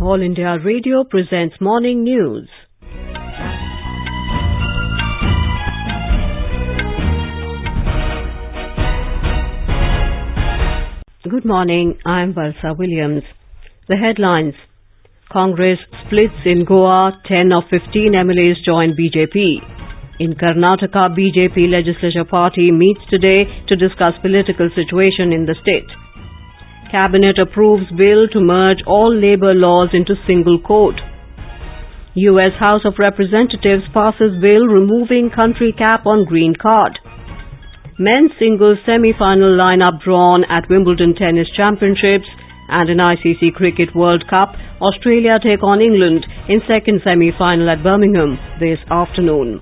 All India Radio presents morning news. Good morning, I'm Valsa Williams. The headlines. Congress splits in Goa, 10 of 15 MLAs join BJP. In Karnataka, BJP legislature party meets today to discuss political situation in the state. Cabinet approves bill to merge all labor laws into single code. US House of Representatives passes bill removing country cap on green card. Men's singles semi-final lineup drawn at Wimbledon Tennis Championships and in ICC Cricket World Cup, Australia take on England in second semi-final at Birmingham this afternoon.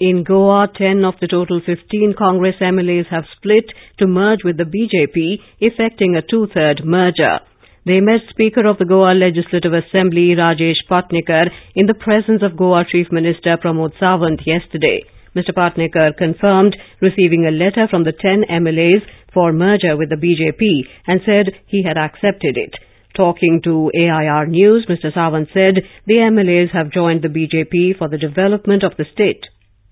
In Goa, 10 of the total 15 Congress MLAs have split to merge with the BJP, effecting a two-third merger. They met Speaker of the Goa Legislative Assembly Rajesh Patnekar in the presence of Goa Chief Minister Pramod Sawant yesterday. Mr. Patnekar confirmed receiving a letter from the 10 MLAs for merger with the BJP and said he had accepted it. Talking to AIR News, Mr. Sawant said the MLAs have joined the BJP for the development of the state.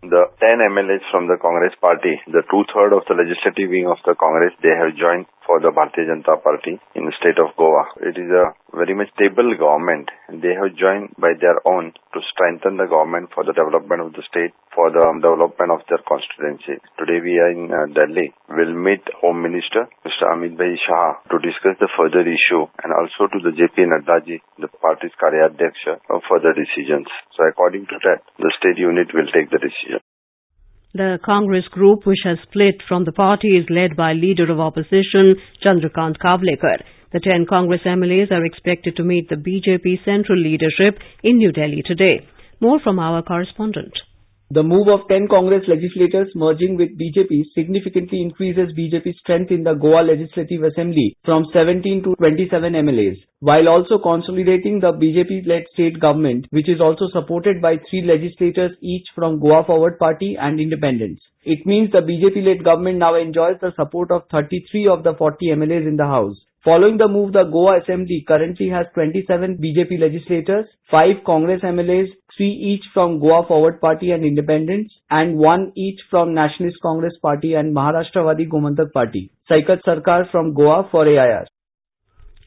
The 10 MLAs from the Congress party, the two-third of the legislative wing of the Congress, they have joined for the Bharatiya Janata Party in the state of Goa. It is a very much stable government. They have joined by their own to strengthen the government for the development of the state, for the development of their constituency. Today we are in uh, Delhi. We'll meet Home Minister, Mr. Amit Bhai Shah, to discuss the further issue and also to the JP Naddaji, the party's Karyadeksha, of further decisions. So according to that, the state unit will take the decision. The Congress group, which has split from the party, is led by Leader of Opposition Chandrakant Kavlekar. The 10 Congress MLAs are expected to meet the BJP central leadership in New Delhi today. More from our correspondent. The move of 10 Congress legislators merging with BJP significantly increases BJP's strength in the Goa Legislative Assembly from 17 to 27 MLAs, while also consolidating the BJP-led state government, which is also supported by three legislators each from Goa Forward Party and independents. It means the BJP-led government now enjoys the support of 33 of the 40 MLAs in the House. Following the move, the Goa Assembly currently has 27 BJP legislators, 5 Congress MLAs, 3 each from Goa Forward Party and Independents, and 1 each from Nationalist Congress Party and Maharashtrawadi Gomantak Party. Saikat Sarkar from Goa for AIR.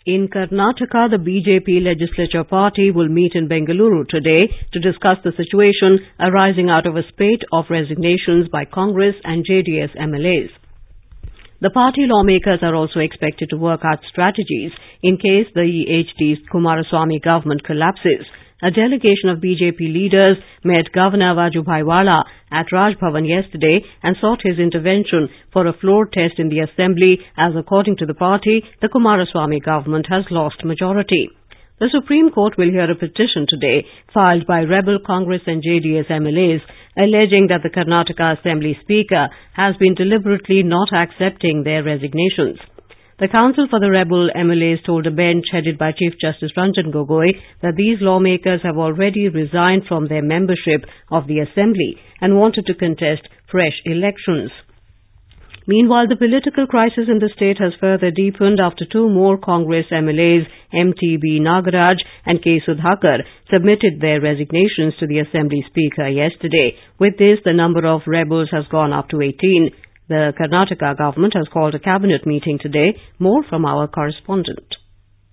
In Karnataka, the BJP legislature party will meet in Bengaluru today to discuss the situation arising out of a spate of resignations by Congress and JDS MLAs. The party lawmakers are also expected to work out strategies in case the HD Kumaraswamy government collapses. A delegation of BJP leaders met Governor Vajubhai Vala at Raj Bhavan yesterday and sought his intervention for a floor test in the assembly as according to the party, the Kumaraswamy government has lost majority. The Supreme Court will hear a petition today filed by rebel Congress and JDS MLAs alleging that the Karnataka Assembly Speaker has been deliberately not accepting their resignations. The Council for the Rebel MLAs told a bench headed by Chief Justice Ranjan Gogoi that these lawmakers have already resigned from their membership of the Assembly and wanted to contest fresh elections. Meanwhile, the political crisis in the state has further deepened after two more Congress MLAs, MTB Nagaraj and K. Sudhakar, submitted their resignations to the Assembly Speaker yesterday. With this, the number of rebels has gone up to 18. The Karnataka government has called a cabinet meeting today. More from our correspondent.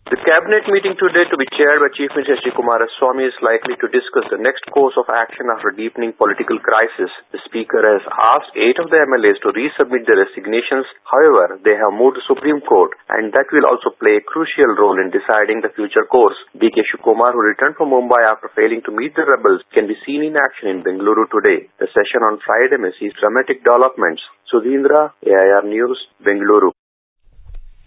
The cabinet meeting today to be chaired by Chief Minister Sri Kumaraswamy is likely to discuss the next course of action after a deepening political crisis. The Speaker has asked eight of the MLAs to resubmit their resignations. However, they have moved to Supreme Court and that will also play a crucial role in deciding the future course. D.K. Shivakumar, who returned from Mumbai after failing to meet the rebels, can be seen in action in Bengaluru today. The session on Friday may see dramatic developments. Sudhindra, AIR News, Bengaluru.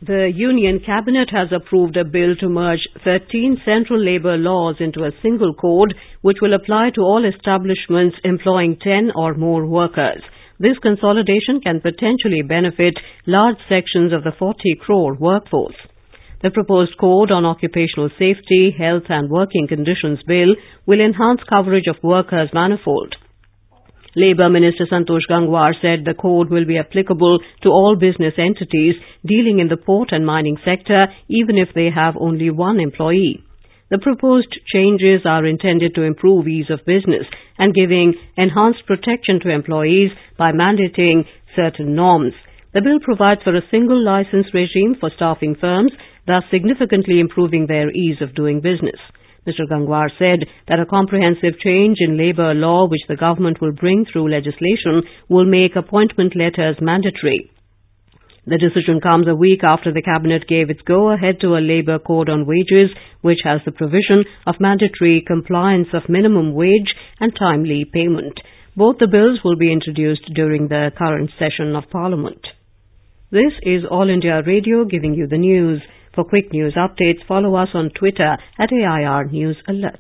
The Union Cabinet has approved a bill to merge 13 central labour laws into a single code which will apply to all establishments employing 10 or more workers. This consolidation can potentially benefit large sections of the 40 crore workforce. The proposed Code on Occupational Safety, Health and Working Conditions Bill will enhance coverage of workers manifold. Labour Minister Santosh Gangwar said the code will be applicable to all business entities dealing in the port and mining sector, even if they have only one employee. The proposed changes are intended to improve ease of business and giving enhanced protection to employees by mandating certain norms. The bill provides for a single license regime for staffing firms, thus significantly improving their ease of doing business. Mr. Gangwar said that a comprehensive change in labour law which the government will bring through legislation will make appointment letters mandatory. The decision comes a week after the cabinet gave its go-ahead to a labour code on wages which has the provision of mandatory compliance of minimum wage and timely payment. Both the bills will be introduced during the current session of Parliament. This is All India Radio giving you the news. For quick news updates, follow us on Twitter at AIR News Alerts.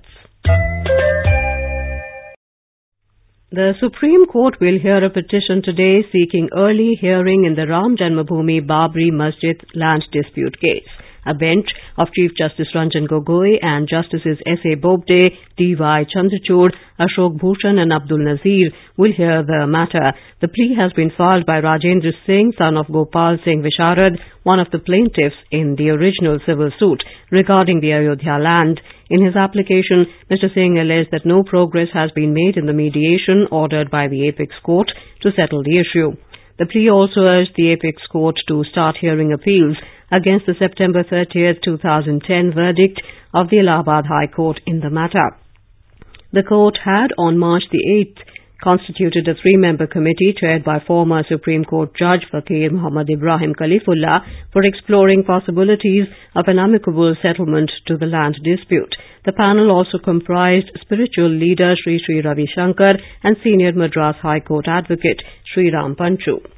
The Supreme Court will hear a petition today seeking early hearing in the Ram Janmabhoomi Babri Masjid land dispute case. A bench of Chief Justice Ranjan Gogoi and Justices S.A. Bobde, D.Y. Chandrachud, Ashok Bhushan and Abdul Nazeer will hear the matter. The plea has been filed by Rajendra Singh, son of Gopal Singh Visharad, one of the plaintiffs in the original civil suit regarding the Ayodhya land. In his application, Mr. Singh alleged that no progress has been made in the mediation ordered by the Apex Court to settle the issue. The plea also urged the Apex Court to start hearing appeals against the September 30, 2010 verdict of the Allahabad High Court in the matter. The court had on March the 8th constituted a three-member committee chaired by former Supreme Court Judge Fakir Muhammad Ibrahim Khalifullah for exploring possibilities of an amicable settlement to the land dispute. The panel also comprised spiritual leader Sri Sri Ravi Shankar and senior Madras High Court advocate Sri Ram Panchu.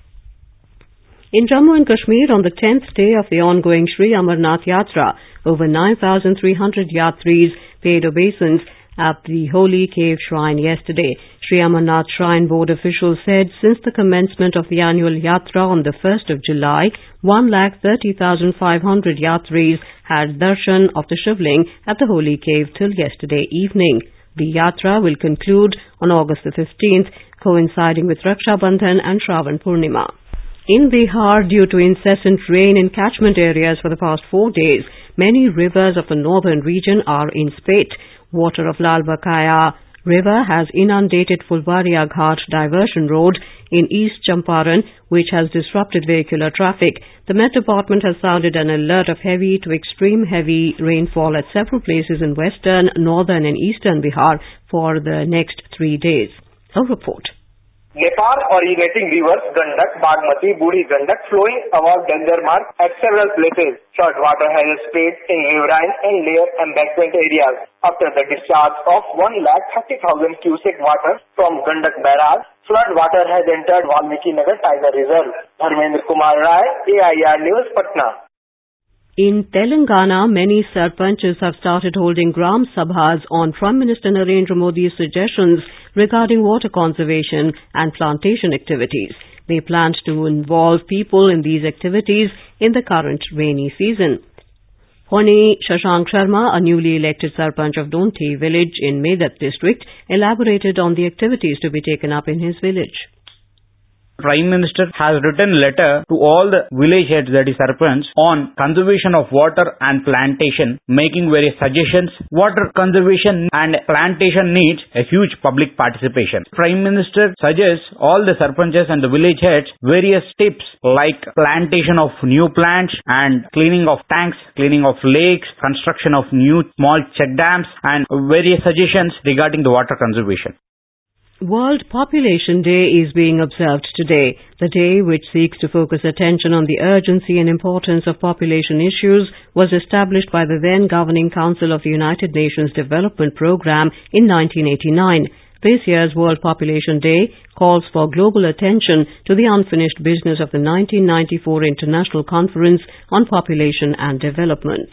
In Jammu and Kashmir, on the 10th day of the ongoing Sri Amarnath Yatra, over 9,300 yatris paid obeisance at the Holy Cave Shrine yesterday. Sri Amarnath Shrine Board officials said since the commencement of the annual Yatra on the 1st of July, 1,30,500 yatris had darshan of the Shivling at the Holy Cave till yesterday evening. The Yatra will conclude on August the 15th, coinciding with Raksha Bandhan and Shravan Purnima. In Bihar, due to incessant rain in catchment areas for the past four days, many rivers of the northern region are in spate. Water of Lalbakeya River has inundated Fulbaria Ghat diversion road in East Champaran, which has disrupted vehicular traffic. The Met Department has sounded an alert of heavy to extreme heavy rainfall at several places in western, northern and eastern Bihar for the next three days. A report. Nepal originating rivers Gandak, Bagmati, Buri Gandak flowing above mark at several places. Flood water has spread in riverine and layer embankment areas. After the discharge of 1,30,000 cubic water from Gandak barrage, flood water has entered Valmiki Nagar Tiger Reserve. Dharmendra Kumar Rai, AIR News, Patna. In Telangana, many sarpanches have started holding Gram Sabhas on Prime Minister Narendra Modi's suggestions regarding water conservation and plantation activities. They planned to involve people in these activities in the current rainy season. Honi Shashank Sharma, a newly elected Sarpanch of Donti village in Medak district, elaborated on the activities to be taken up in his village. Prime Minister has written letter to all the village heads, that is Sarpanch, on conservation of water and plantation, making various suggestions. Water conservation and plantation needs a huge public participation. Prime Minister suggests all the Sarpanches and the village heads various tips like plantation of new plants and cleaning of tanks, cleaning of lakes, construction of new small check dams and various suggestions regarding the water conservation. World Population Day is being observed today, the day which seeks to focus attention on the urgency and importance of population issues was established by the then Governing Council of the United Nations Development Programme in 1989. This year's World Population Day calls for global attention to the unfinished business of the 1994 International Conference on Population and Development.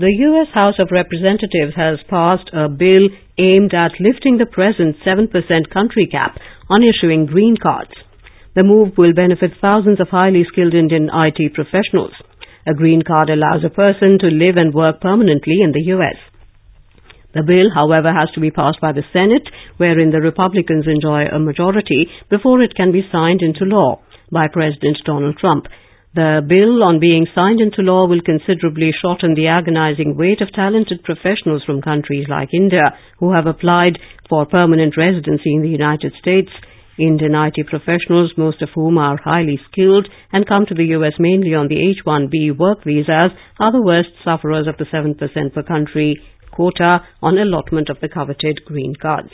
The U.S. House of Representatives has passed a bill aimed at lifting the present 7% country cap on issuing green cards. The move will benefit thousands of highly skilled Indian IT professionals. A green card allows a person to live and work permanently in the U.S. The bill, however, has to be passed by the Senate, wherein the Republicans enjoy a majority, before it can be signed into law by President Donald Trump. The bill on being signed into law will considerably shorten the agonizing wait of talented professionals from countries like India who have applied for permanent residency in the United States. Indian IT professionals, most of whom are highly skilled and come to the US mainly on the H-1B work visas, are the worst sufferers of the 7% per country quota on allotment of the coveted green cards.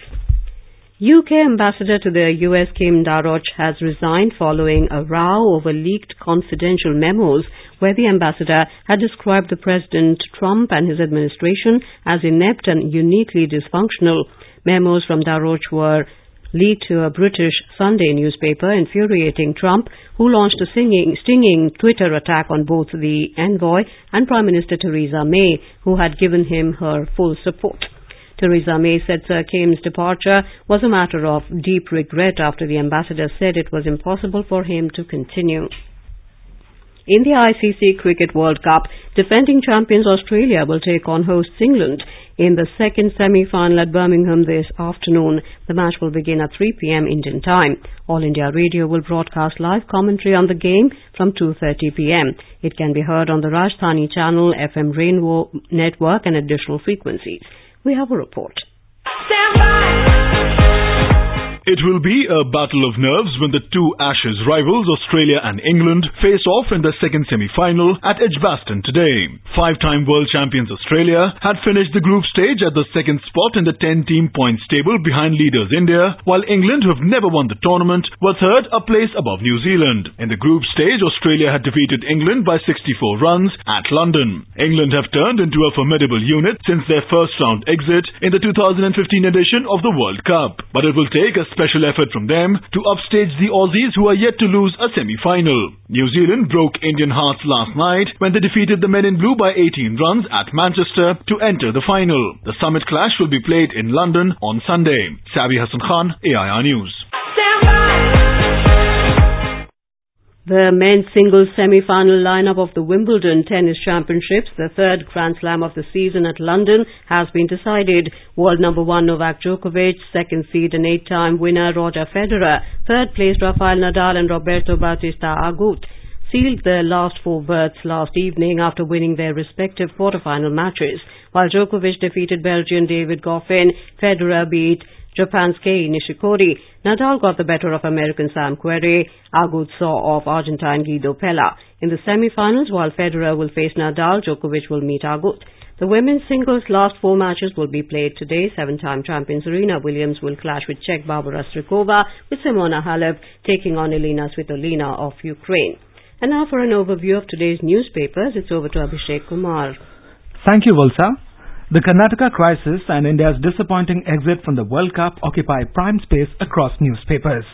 UK ambassador to the US Kim Darroch has resigned following a row over leaked confidential memos where the ambassador had described the President Trump and his administration as inept and uniquely dysfunctional. Memos from Darroch were leaked to a British Sunday newspaper, infuriating Trump, who launched a singing, stinging Twitter attack on both the envoy and Prime Minister Theresa May, who had given him her full support. Theresa May said Sir Kim's departure was a matter of deep regret after the ambassador said it was impossible for him to continue. In the ICC Cricket World Cup, defending champions Australia will take on hosts England in the second semi-final at Birmingham this afternoon. The match will begin at 3 p.m. Indian time. All India Radio will broadcast live commentary on the game from 2.30 p.m. It can be heard on the Rajdhani channel, FM Rainbow network and additional frequencies. We have a report. It will be a battle of nerves when the two Ashes rivals, Australia and England, face off in the second semi-final at Edgbaston today. Five-time world champions Australia had finished the group stage at the second spot in the 10-team points table behind leaders India, while England, who have never won the tournament, were third, a place above New Zealand. In the group stage, Australia had defeated England by 64 runs at London. England have turned into a formidable unit since their first round exit in the 2015 edition of the World Cup. But it will take a special effort from them to upstage the Aussies who are yet to lose a semi-final. New Zealand broke Indian hearts last night when they defeated the men in blue by 18 runs at Manchester to enter the final. The summit clash will be played in London on Sunday. Sabi Hassan Khan, AIR News. The men's singles semi-final lineup of the Wimbledon Tennis Championships, the third Grand Slam of the season at London, has been decided. World number one Novak Djokovic, second seed and eight-time winner Roger Federer, third place Rafael Nadal and Roberto Bautista Agut sealed their last four berths last evening after winning their respective quarter-final matches. While Djokovic defeated Belgian David Goffin, Federer beat Japan's Kei Nishikori. Nadal got the better of American Sam Querrey. Agut saw off Argentine Guido Pella. In the semi-finals, while Federer will face Nadal, Djokovic will meet Agut. The women's singles last four matches will be played today. Seven-time champion Serena Williams will clash with Czech Barbora Strycova, with Simona Halep taking on Elena Svitolina of Ukraine. And now for an overview of today's newspapers, it's over to Abhishek Kumar. Thank you, Valsa. The Karnataka crisis and India's disappointing exit from the World Cup occupy prime space across newspapers.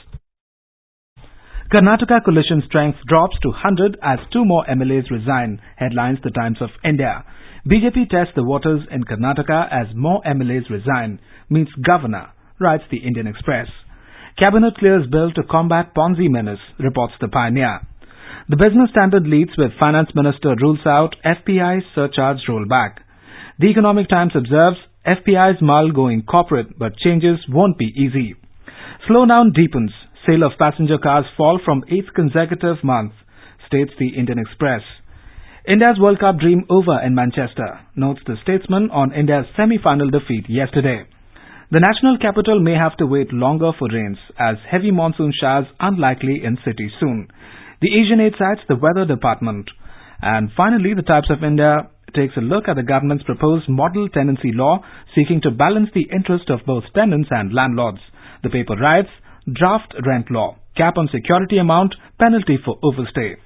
Karnataka coalition strength drops to 100 as two more MLAs resign, headlines The Times of India. BJP tests the waters in Karnataka as more MLAs resign, means governor, writes the Indian Express. Cabinet clears bill to combat Ponzi menace, reports the Pioneer. The Business Standard leads with Finance Minister rules out FPI surcharge rollback. The Economic Times observes FPI's mull going corporate, but changes won't be easy. Slowdown deepens. Sale of passenger cars fall from eighth consecutive month, states the Indian Express. India's World Cup dream over in Manchester, notes the statesman on India's semi-final defeat yesterday. The national capital may have to wait longer for rains as heavy monsoon showers unlikely in city soon. The Asian Age cites the weather department. And finally, the Times of India takes a look at the government's proposed model tenancy law seeking to balance the interest of both tenants and landlords. The paper writes, draft rent law, cap on security amount, penalty for overstay.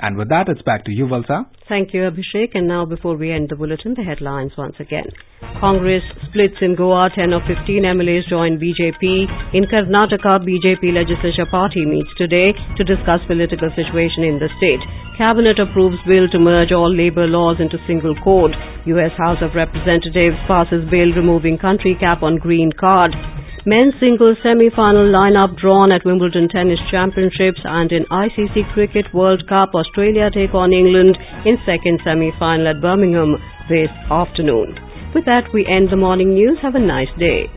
And with that, it's back to you, Valsa. Thank you, Abhishek. And now, before we end the bulletin, the headlines once again. Congress splits in Goa. 10 of 15 MLAs join BJP. In Karnataka, BJP legislature party meets today to discuss political situation in the state. Cabinet approves bill to merge all labor laws into single code. U.S. House of Representatives passes bill removing country cap on green card. Men's singles semi-final lineup drawn at Wimbledon Tennis Championships and in ICC Cricket World Cup, Australia take on England in second semi-final at Birmingham this afternoon. With that, we end the morning news. Have a nice day.